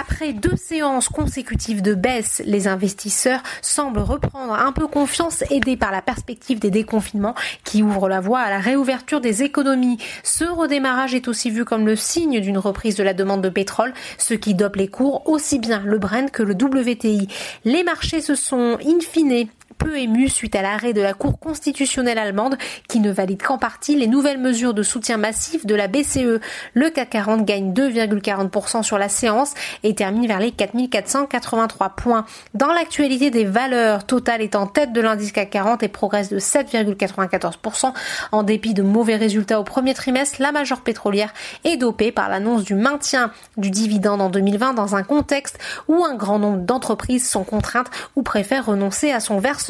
Après deux séances consécutives de baisse, les investisseurs semblent reprendre un peu confiance aidés par la perspective des déconfinements qui ouvrent la voie à la réouverture des économies. Ce redémarrage est aussi vu comme le signe d'une reprise de la demande de pétrole, ce qui dope les cours aussi bien le Brent que le WTI. Les marchés se sont in fine peu ému suite à l'arrêt de la Cour constitutionnelle allemande qui ne valide qu'en partie les nouvelles mesures de soutien massif de la BCE. Le CAC 40 gagne 2,40% sur la séance et termine vers les 4483 points. Dans l'actualité des valeurs, Total est en tête de l'indice CAC 40 et progresse de 7,94%. En dépit de mauvais résultats au premier trimestre, la majeure pétrolière est dopée par l'annonce du maintien du dividende en 2020 dans un contexte où un grand nombre d'entreprises sont contraintes ou préfèrent renoncer à son versement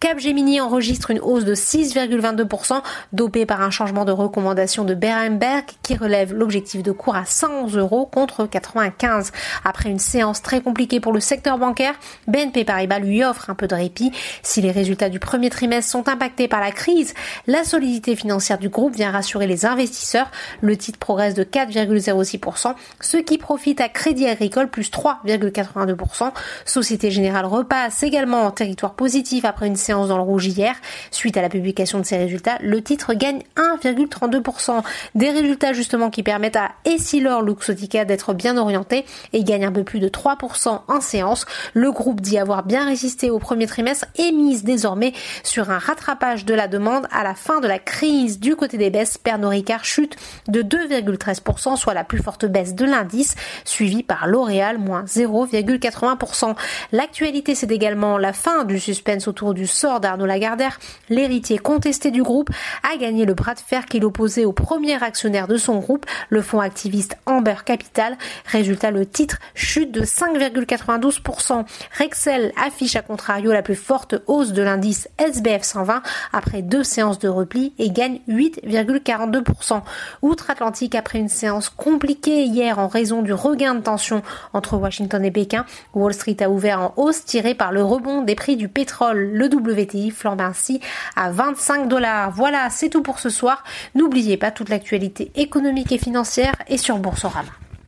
Capgemini enregistre une hausse de 6,22%, dopée par un changement de recommandation de Berenberg qui relève l'objectif de cours à 111 euros contre 95. Après une séance très compliquée pour le secteur bancaire, BNP Paribas lui offre un peu de répit. Si les résultats du premier trimestre sont impactés par la crise, la solidité financière du groupe vient rassurer les investisseurs. Le titre progresse de 4,06%, ce qui profite à Crédit Agricole plus 3,82%. Société Générale repasse également en territoire positif après une séance dans le rouge hier. Suite à la publication de ces résultats, le titre gagne 1,32%. Des résultats justement qui permettent à Essilor Luxotica d'être bien orienté et gagne un peu plus de 3% en séance. Le groupe dit avoir bien résisté au premier trimestre et mise désormais sur un rattrapage de la demande à la fin de la crise. Du côté des baisses, Pernod Ricard chute de 2,13%, soit la plus forte baisse de l'indice, suivi par L'Oréal, moins 0,80%. L'actualité, c'est également la fin du suspense autour du sort d'Arnaud Lagardère, l'héritier contesté du groupe, a gagné le bras de fer qu'il opposait au premier actionnaire de son groupe, le fonds activiste Amber Capital. Résultat, le titre chute de 5,92%. Rexel affiche à contrario la plus forte hausse de l'indice SBF 120 après deux séances de repli et gagne 8,42%. Outre-Atlantique, après une séance compliquée hier en raison du regain de tension entre Washington et Pékin, Wall Street a ouvert en hausse tiré par le rebond des prix du le WTI flambe ainsi à 25 dollars. Voilà, c'est tout pour ce soir. N'oubliez pas toute l'actualité économique et financière et sur Boursorama.